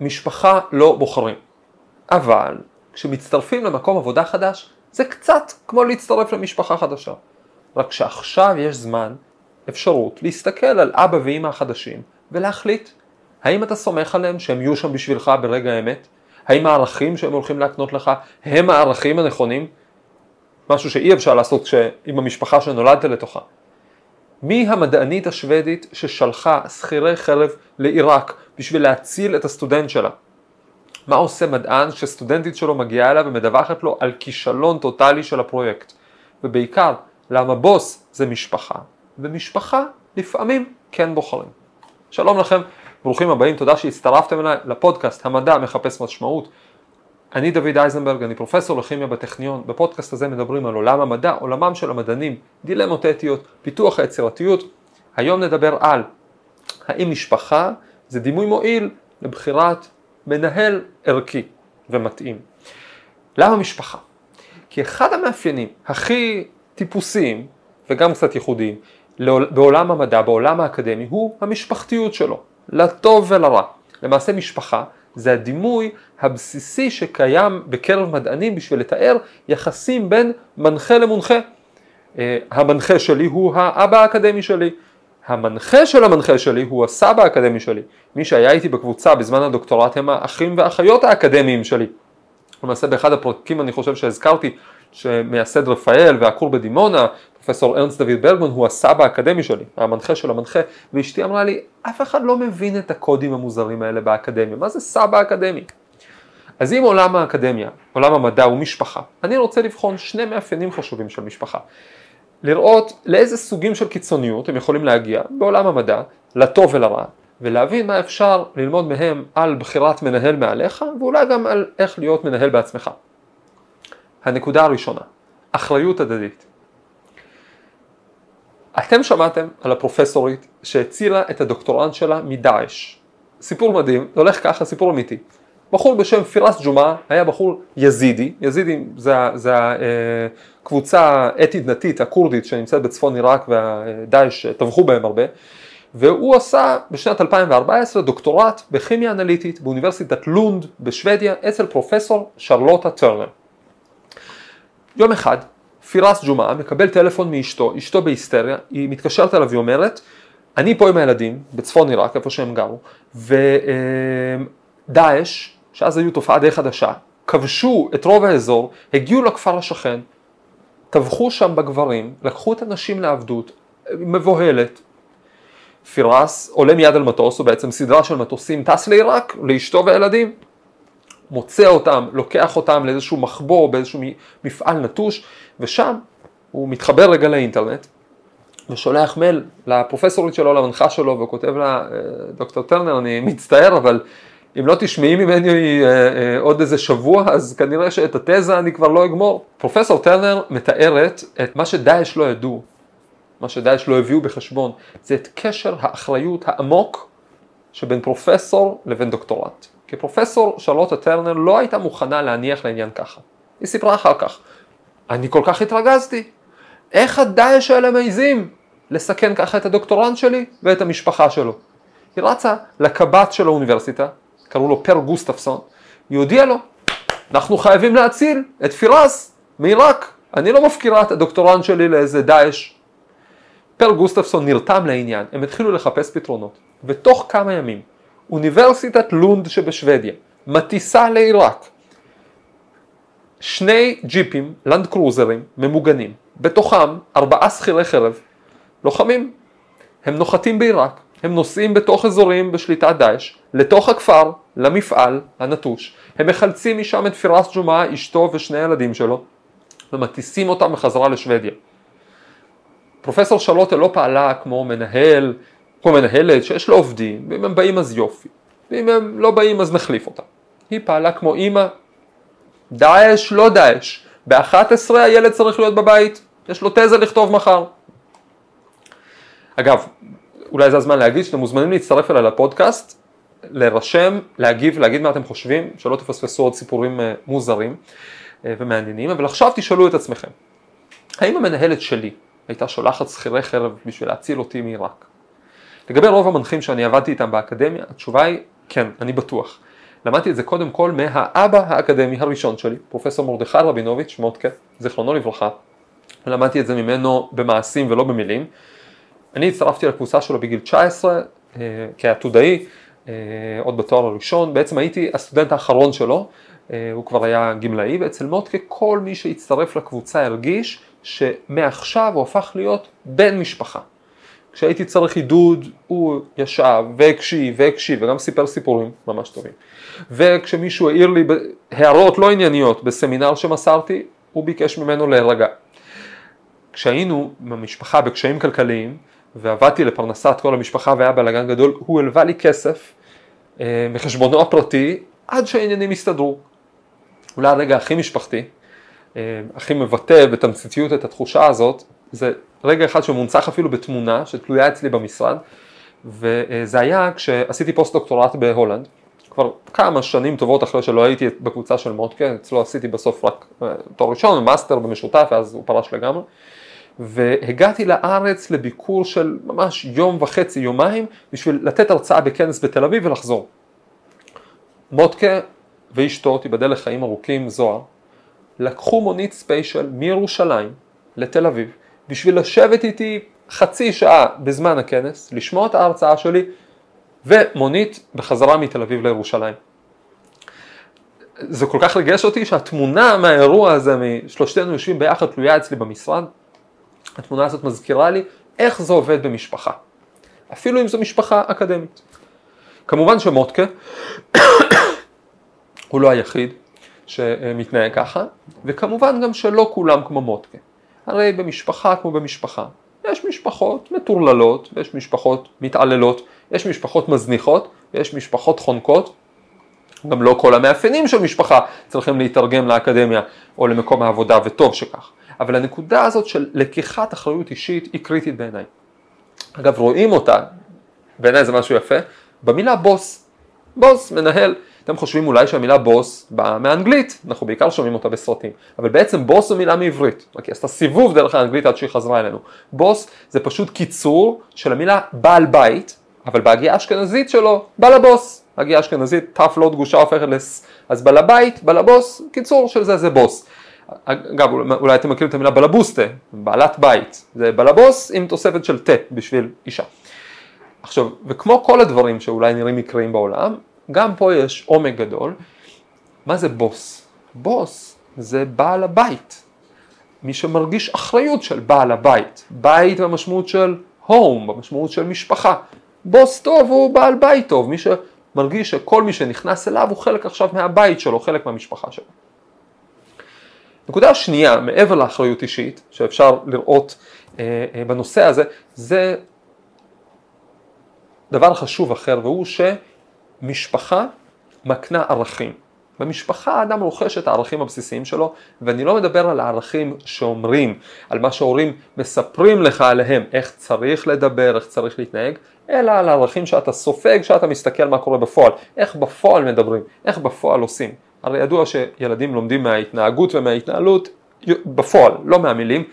משפחה לא בוחרים. אבל כשמצטרפים למקום עבודה חדש, זה קצת כמו להצטרף למשפחה חדשה. רק שעכשיו יש זמן, אפשרות, להסתכל על אבא ואימא החדשים ולהחליט האם אתה סומך עליהם שהם יהיו שם בשבילך ברגע האמת? האם הערכים שהם הולכים להקנות לך הם הערכים הנכונים? משהו שאי אפשר לעשות עם המשפחה שנולדת לתוכה. מי המדענית השוודית ששלחה שכירי חרב לעיראק בשביל להציל את הסטודנט שלה? מה עושה מדען כשסטודנטית שלו מגיעה אליו ומדווחת לו על כישלון טוטאלי של הפרויקט? ובעיקר, למה בוס זה משפחה, ומשפחה לפעמים כן בוחרים. שלום לכם, ברוכים הבאים, תודה שהצטרפתם אליי לפודקאסט המדע מחפש משמעות. אני דוד אייזנברג, אני פרופסור לכימיה בטכניון, בפודקאסט הזה מדברים על עולם המדע, עולמם של המדענים, דילמות אתיות, פיתוח היצירתיות. היום נדבר על האם משפחה זה דימוי מועיל לבחירת מנהל ערכי ומתאים. למה משפחה? כי אחד המאפיינים הכי טיפוסיים וגם קצת ייחודיים בעולם המדע, בעולם האקדמי, הוא המשפחתיות שלו, לטוב ולרע. למעשה משפחה זה הדימוי הבסיסי שקיים בקרב מדענים בשביל לתאר יחסים בין מנחה למונחה. אה, המנחה שלי הוא האבא האקדמי שלי, המנחה של המנחה שלי הוא הסבא האקדמי שלי. מי שהיה איתי בקבוצה בזמן הדוקטורט הם האחים והאחיות האקדמיים שלי. למעשה באחד הפרקים אני חושב שהזכרתי שמייסד רפאל והכור בדימונה, פרופסור ארנסט דוד ברגמן הוא הסבא האקדמי שלי, המנחה של המנחה, ואשתי אמרה לי, אף אחד לא מבין את הקודים המוזרים האלה באקדמיה, מה זה סבא אקדמי? אז אם עולם האקדמיה, עולם המדע הוא משפחה, אני רוצה לבחון שני מאפיינים חשובים של משפחה. לראות לאיזה סוגים של קיצוניות הם יכולים להגיע בעולם המדע, לטוב ולרע, ולהבין מה אפשר ללמוד מהם על בחירת מנהל מעליך, ואולי גם על איך להיות מנהל בעצמך. הנקודה הראשונה, אחריות הדדית. אתם שמעתם על הפרופסורית שהצילה את הדוקטורנט שלה מדאעש. סיפור מדהים, זה הולך ככה, סיפור אמיתי. בחור בשם פירס ג'ומעה היה בחור יזידי, יזידי זה, זה הקבוצה האתית דתית הכורדית שנמצאת בצפון עיראק והדאעש טבחו בהם הרבה והוא עשה בשנת 2014 דוקטורט בכימיה אנליטית באוניברסיטת לונד בשוודיה אצל פרופסור שרלוטה טרנר. יום אחד פירס ג'ומעה מקבל טלפון מאשתו, אשתו בהיסטריה, היא מתקשרת אליו ואומרת אני פה עם הילדים בצפון עיראק איפה שהם גרו ודאעש שאז היו תופעה די חדשה, כבשו את רוב האזור, הגיעו לכפר השכן, טבחו שם בגברים, לקחו את הנשים לעבדות, מבוהלת. פירס עולה מיד על מטוס, הוא בעצם סדרה של מטוסים, טס לעיראק, לאשתו וילדים. מוצא אותם, לוקח אותם לאיזשהו מחבור באיזשהו מפעל נטוש, ושם הוא מתחבר רגע לאינטרנט, ושולח מייל לפרופסורית שלו, למנחה שלו, וכותב לה, אה, דוקטור טרנר, אני מצטער, אבל אם לא תשמעי ממני אה, אה, עוד איזה שבוע, אז כנראה שאת התזה אני כבר לא אגמור. פרופסור טרנר מתארת את מה שדאעש לא ידעו, מה שדאעש לא הביאו בחשבון, זה את קשר האחריות העמוק שבין פרופסור לבין דוקטורט. כי פרופסור שרלוטה טרנר לא הייתה מוכנה להניח לעניין ככה. היא סיפרה אחר כך, אני כל כך התרגזתי, איך הדאעש האלה מעיזים לסכן ככה את הדוקטורנט שלי ואת המשפחה שלו. היא רצה לקב"ט של האוניברסיטה, קראו לו פר גוסטפסון, היא הודיעה לו, אנחנו חייבים להציל את פירס מעיראק, אני לא מפקירה את הדוקטורנט שלי לאיזה דאעש. פר גוסטפסון נרתם לעניין, הם התחילו לחפש פתרונות, ותוך כמה ימים אוניברסיטת לונד שבשוודיה מטיסה לעיראק שני ג'יפים, לנד קרוזרים, ממוגנים, בתוכם ארבעה שכירי חרב, לוחמים. הם נוחתים בעיראק, הם נוסעים בתוך אזורים בשליטת דאעש, לתוך הכפר, למפעל הנטוש. הם מחלצים משם את פירס ג'ומעה, אשתו ושני הילדים שלו, ומטיסים אותם בחזרה לשוודיה. פרופסור שלוטה לא פעלה כמו מנהל, כמו מנהלת שיש לו עובדים, ואם הם באים אז יופי, ואם הם לא באים אז נחליף אותם. היא פעלה כמו אימא, דאעש לא דאעש, ב-11 הילד צריך להיות בבית, יש לו תזה לכתוב מחר. אגב, אולי זה הזמן להגיד שאתם מוזמנים להצטרף אליי לפודקאסט, להירשם, להגיב, להגיד מה אתם חושבים, שלא תפספסו עוד סיפורים אה, מוזרים אה, ומעניינים, אבל עכשיו תשאלו את עצמכם, האם המנהלת שלי הייתה שולחת שכירי חרב בשביל להציל אותי מעיראק? לגבי רוב המנחים שאני עבדתי איתם באקדמיה, התשובה היא כן, אני בטוח. למדתי את זה קודם כל מהאבא האקדמי הראשון שלי, פרופסור מרדכי רבינוביץ', מודקה, זיכרונו לברכה. למדתי את זה ממנו במעשים ולא במילים. אני הצטרפתי לקבוצה שלו בגיל 19 אה, כעתודאי, אה, עוד בתואר הראשון, בעצם הייתי הסטודנט האחרון שלו, אה, הוא כבר היה גמלאי, ואצל מודקה כל מי שהצטרף לקבוצה הרגיש שמעכשיו הוא הפך להיות בן משפחה. כשהייתי צריך עידוד, הוא ישב והקשיב והקשיב וגם סיפר סיפורים ממש טובים. וכשמישהו העיר לי הערות לא ענייניות בסמינר שמסרתי, הוא ביקש ממנו להירגע. כשהיינו במשפחה בקשיים כלכליים, ועבדתי לפרנסת כל המשפחה והיה בלאגן גדול, הוא הלווה לי כסף אה, מחשבונו הפרטי עד שהעניינים הסתדרו. אולי הרגע הכי משפחתי, אה, הכי מבטא בתמציתיות את התחושה הזאת, זה רגע אחד שמונצח אפילו בתמונה שתלויה אצלי במשרד, וזה היה כשעשיתי פוסט דוקטורט בהולנד, כבר כמה שנים טובות אחרי שלא הייתי בקבוצה של מוטקה, אצלו עשיתי בסוף רק אה, תואר ראשון, מאסטר במשותף, ואז הוא פרש לגמרי. והגעתי לארץ לביקור של ממש יום וחצי, יומיים, בשביל לתת הרצאה בכנס בתל אביב ולחזור. מוטקה ואשתו, תיבדל לחיים ארוכים, זוהר, לקחו מונית ספיישל מירושלים לתל אביב, בשביל לשבת איתי חצי שעה בזמן הכנס, לשמוע את ההרצאה שלי, ומונית בחזרה מתל אביב לירושלים. זה כל כך ריגש אותי שהתמונה מהאירוע הזה, משלושתנו יושבים ביחד, תלויה אצלי במשרד, התמונה הזאת מזכירה לי איך זה עובד במשפחה, אפילו אם זו משפחה אקדמית. כמובן שמוטקה הוא לא היחיד שמתנהג ככה, וכמובן גם שלא כולם כמו מוטקה. הרי במשפחה כמו במשפחה, יש משפחות מטורללות, יש משפחות מתעללות, יש משפחות מזניחות, יש משפחות חונקות, גם לא כל המאפיינים של משפחה צריכים להתרגם לאקדמיה או למקום העבודה, וטוב שכך. אבל הנקודה הזאת של לקיחת אחריות אישית היא קריטית בעיניי. אגב, רואים אותה, בעיניי זה משהו יפה, במילה בוס. בוס, מנהל. אתם חושבים אולי שהמילה בוס באה מאנגלית, אנחנו בעיקר שומעים אותה בסרטים, אבל בעצם בוס זו מילה מעברית, אוקיי, עשתה סיבוב דרך האנגלית עד שהיא חזרה אלינו. בוס זה פשוט קיצור של המילה בעל בית, אבל בהגיעה האשכנזית שלו, בעל הבוס. הגיעה האשכנזית, ת' לא דגושה הופכת לס, אז בעל הבית, בעל הבוס, קיצור של זה זה בוס. אגב, אולי אתם מכירים את המילה בלבוסטה, בעלת בית, זה בלבוס עם תוספת של תה בשביל אישה. עכשיו, וכמו כל הדברים שאולי נראים מקריים בעולם, גם פה יש עומק גדול. מה זה בוס? בוס זה בעל הבית. מי שמרגיש אחריות של בעל הבית. בית במשמעות של הום, במשמעות של משפחה. בוס טוב הוא בעל בית טוב, מי שמרגיש שכל מי שנכנס אליו הוא חלק עכשיו מהבית שלו, חלק מהמשפחה שלו. נקודה שנייה, מעבר לאחריות אישית, שאפשר לראות אה, אה, בנושא הזה, זה דבר חשוב אחר, והוא שמשפחה מקנה ערכים. במשפחה האדם רוכש את הערכים הבסיסיים שלו, ואני לא מדבר על הערכים שאומרים, על מה שהורים מספרים לך עליהם, איך צריך לדבר, איך צריך להתנהג, אלא על הערכים שאתה סופג, שאתה מסתכל מה קורה בפועל, איך בפועל מדברים, איך בפועל עושים. הרי ידוע שילדים לומדים מההתנהגות ומההתנהלות בפועל, לא מהמילים.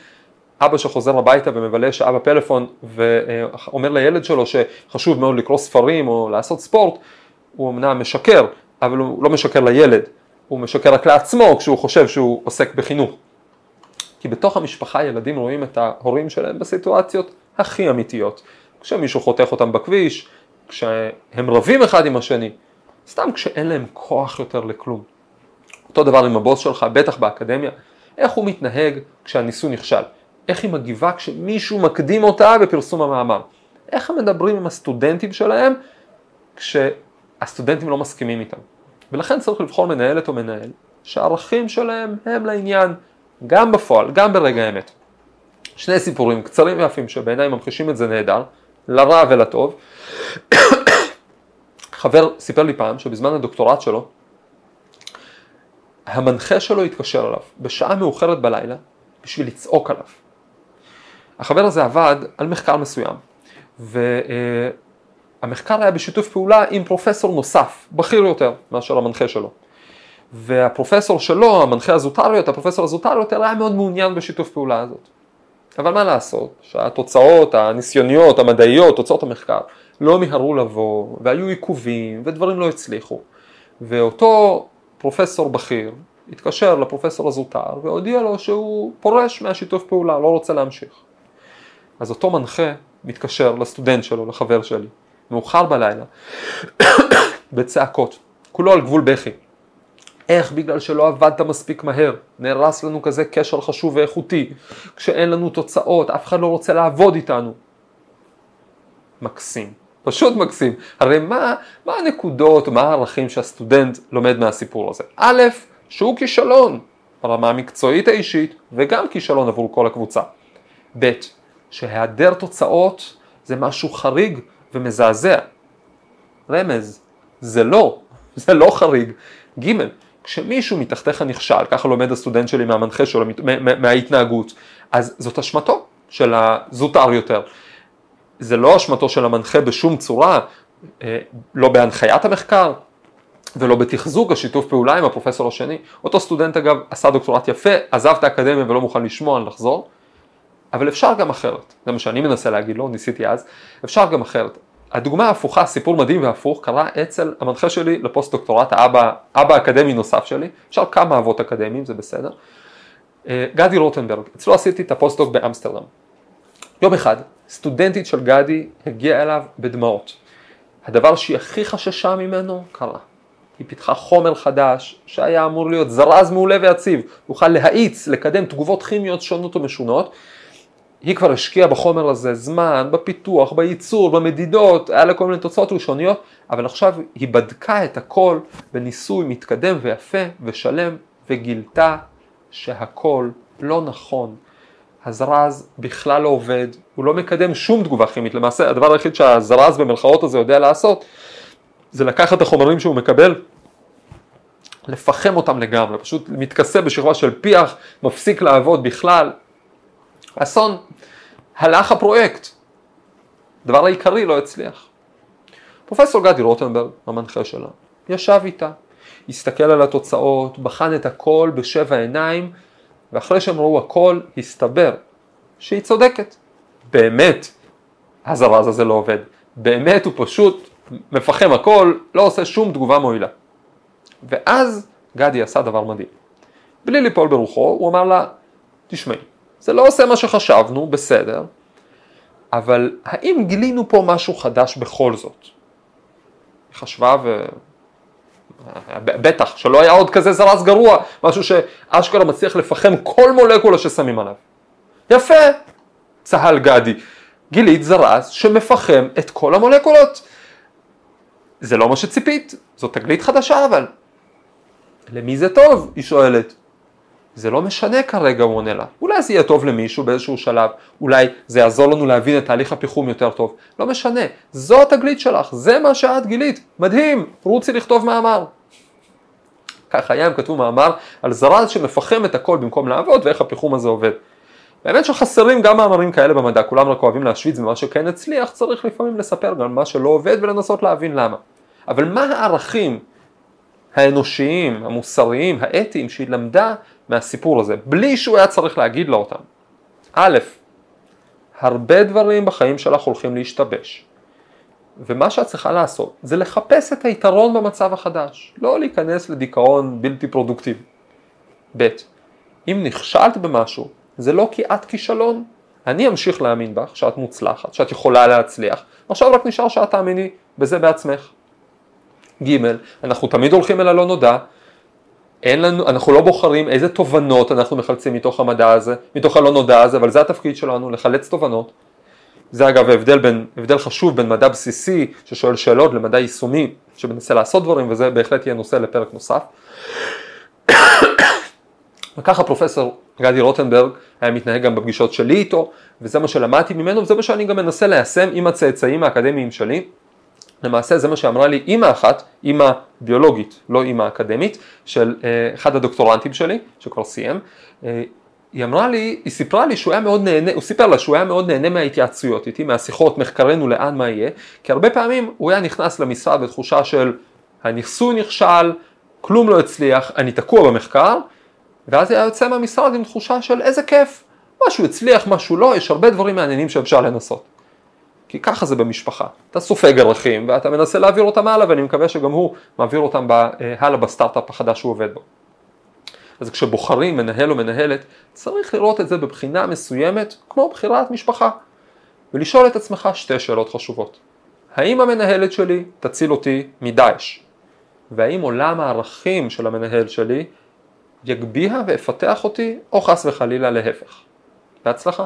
אבא שחוזר הביתה ומבלה שעה בפלאפון ואומר לילד שלו שחשוב מאוד לקרוא ספרים או לעשות ספורט, הוא אמנם משקר, אבל הוא לא משקר לילד, הוא משקר רק לעצמו כשהוא חושב שהוא עוסק בחינוך. כי בתוך המשפחה ילדים רואים את ההורים שלהם בסיטואציות הכי אמיתיות. כשמישהו חותך אותם בכביש, כשהם רבים אחד עם השני, סתם כשאין להם כוח יותר לכלום. אותו דבר עם הבוס שלך, בטח באקדמיה, איך הוא מתנהג כשהניסוי נכשל, איך היא מגיבה כשמישהו מקדים אותה בפרסום המאמר, איך הם מדברים עם הסטודנטים שלהם כשהסטודנטים לא מסכימים איתם. ולכן צריך לבחור מנהלת או מנהל שהערכים שלהם הם לעניין, גם בפועל, גם ברגע האמת. שני סיפורים קצרים ויפים שבעיניי ממחישים את זה נהדר, לרע ולטוב. חבר סיפר לי פעם שבזמן הדוקטורט שלו המנחה שלו התקשר אליו בשעה מאוחרת בלילה בשביל לצעוק עליו. החבר הזה עבד על מחקר מסוים והמחקר היה בשיתוף פעולה עם פרופסור נוסף, בכיר יותר מאשר המנחה שלו. והפרופסור שלו, המנחה הזוטר יותר, הפרופסור הזוטר יותר היה מאוד מעוניין בשיתוף פעולה הזאת. אבל מה לעשות, שהתוצאות הניסיוניות, המדעיות, תוצאות המחקר, לא מיהרו לבוא, והיו עיכובים, ודברים לא הצליחו. ואותו פרופסור בכיר התקשר לפרופסור הזוטר והודיע לו שהוא פורש מהשיתוף פעולה, לא רוצה להמשיך. אז אותו מנחה מתקשר לסטודנט שלו, לחבר שלי, מאוחר בלילה, בצעקות, כולו על גבול בכי. איך בגלל שלא עבדת מספיק מהר, נהרס לנו כזה קשר חשוב ואיכותי, כשאין לנו תוצאות, אף אחד לא רוצה לעבוד איתנו. מקסים, פשוט מקסים. הרי מה, מה הנקודות, מה הערכים שהסטודנט לומד מהסיפור הזה? א', שהוא כישלון ברמה המקצועית האישית וגם כישלון עבור כל הקבוצה. ב', שהיעדר תוצאות זה משהו חריג ומזעזע. רמז, זה לא, זה לא חריג. ג', כשמישהו מתחתיך נכשל, ככה לומד הסטודנט שלי מהמנחה שלו, מההתנהגות, אז זאת אשמתו של הזוטר יותר. זה לא אשמתו של המנחה בשום צורה, אה, לא בהנחיית המחקר ולא בתחזוק השיתוף פעולה עם הפרופסור השני. אותו סטודנט אגב עשה דוקטורט יפה, עזב את האקדמיה ולא מוכן לשמוע על לחזור, אבל אפשר גם אחרת, זה מה שאני מנסה להגיד לו, ניסיתי אז, אפשר גם אחרת. הדוגמה ההפוכה, סיפור מדהים והפוך, קרה אצל המנחה שלי לפוסט דוקטורט, האבא, אבא אקדמי נוסף שלי, אפשר כמה אבות אקדמיים, זה בסדר, אה, גדי רוטנברג, אצלו עשיתי את הפוסט דוק באמסטרדם. יום אחד, סטודנטית של גדי הגיעה אליו בדמעות. הדבר שהיא הכי חששה ממנו קרה. היא פיתחה חומר חדש שהיה אמור להיות זרז מעולה ויציב, יוכל להאיץ, לקדם תגובות כימיות שונות ומשונות, היא כבר השקיעה בחומר הזה זמן, בפיתוח, בייצור, במדידות, היה לה כל מיני תוצאות ראשוניות, אבל עכשיו היא בדקה את הכל בניסוי מתקדם ויפה ושלם, וגילתה שהכל לא נכון. הזרז בכלל לא עובד, הוא לא מקדם שום תגובה כימית, למעשה הדבר היחיד שהזרז במרכאות הזה יודע לעשות, זה לקחת את החומרים שהוא מקבל, לפחם אותם לגמרי, פשוט מתכסה בשכבה של פיח, מפסיק לעבוד בכלל, אסון. הלך הפרויקט. הדבר העיקרי לא הצליח. פרופסור גדי רוטנברג, המנחה שלה, ישב איתה, הסתכל על התוצאות, בחן את הכל בשבע עיניים, ואחרי שהם ראו הכל, הסתבר שהיא צודקת. באמת, הזרז הזה לא עובד. באמת הוא פשוט מפחם הכל, לא עושה שום תגובה מועילה. ואז גדי עשה דבר מדהים. בלי ליפול ברוחו, הוא אמר לה, תשמעי, זה לא עושה מה שחשבנו, בסדר, אבל האם גילינו פה משהו חדש בכל זאת? היא חשבה ו... בטח, שלא היה עוד כזה זרז גרוע, משהו שאשכרה מצליח לפחם כל מולקולה ששמים עליו. יפה, צהל גדי. גילית זרז שמפחם את כל המולקולות. זה לא מה שציפית, זאת תגלית חדשה אבל. למי זה טוב? היא שואלת. זה לא משנה כרגע, הוא עונה לה. אולי זה יהיה טוב למישהו באיזשהו שלב, אולי זה יעזור לנו להבין את תהליך הפיחום יותר טוב. לא משנה, זו התגלית שלך, זה מה שאת גילית, מדהים, רוצי לכתוב מאמר. ככה היה, הם כתבו מאמר על זרז שמפחם את הכל במקום לעבוד ואיך הפיחום הזה עובד. באמת שחסרים גם מאמרים כאלה במדע, כולם רק אוהבים להשוויץ במה שכן הצליח, צריך לפעמים לספר גם מה שלא עובד ולנסות להבין למה. אבל מה הערכים האנושיים, המוסריים, האתיים שהיא למדה מהסיפור הזה, בלי שהוא היה צריך להגיד לה אותם. א', הרבה דברים בחיים שלך הולכים להשתבש. ומה שאת צריכה לעשות זה לחפש את היתרון במצב החדש, לא להיכנס לדיכאון בלתי פרודוקטיבי. ב', אם נכשלת במשהו, זה לא כי את כישלון. אני אמשיך להאמין בך שאת מוצלחת, שאת יכולה להצליח, עכשיו רק נשאר שאת תאמיני בזה בעצמך. ג', אנחנו תמיד הולכים אל הלא נודע, אין לנו, אנחנו לא בוחרים איזה תובנות אנחנו מחלצים מתוך המדע הזה, מתוך הלא נודע הזה, אבל זה התפקיד שלנו, לחלץ תובנות. זה אגב ההבדל בין, הבדל חשוב בין מדע בסיסי ששואל שאלות למדע יישומי שמנסה לעשות דברים וזה בהחלט יהיה נושא לפרק נוסף. וככה פרופסור גדי רוטנברג היה מתנהג גם בפגישות שלי איתו וזה מה שלמדתי ממנו וזה מה שאני גם מנסה ליישם עם הצאצאים האקדמיים שלי למעשה זה מה שאמרה לי אימא אחת, אימא ביולוגית, לא אימא אקדמית, של אה, אחד הדוקטורנטים שלי, שכבר סיים, אה, היא אמרה לי, היא סיפרה לי שהוא היה מאוד נהנה, הוא סיפר לה שהוא היה מאוד נהנה מההתייעצויות איתי, מהשיחות, מחקרנו לאן מה יהיה, כי הרבה פעמים הוא היה נכנס למשרד בתחושה של הניסוי נכשל, כלום לא הצליח, אני תקוע במחקר, ואז היה יוצא מהמשרד עם תחושה של איזה כיף, משהו הצליח, משהו לא, יש הרבה דברים מעניינים שאפשר לנסות. כי ככה זה במשפחה. אתה סופג ערכים ואתה מנסה להעביר אותם הלאה ואני מקווה שגם הוא מעביר אותם הלאה בסטארט-אפ החדש שהוא עובד בו. אז כשבוחרים מנהל או מנהלת, צריך לראות את זה בבחינה מסוימת, כמו בחירת משפחה, ולשאול את עצמך שתי שאלות חשובות. האם המנהלת שלי תציל אותי מדאעש? והאם עולם הערכים של המנהל שלי יגביה ויפתח אותי, או חס וחלילה להפך. בהצלחה.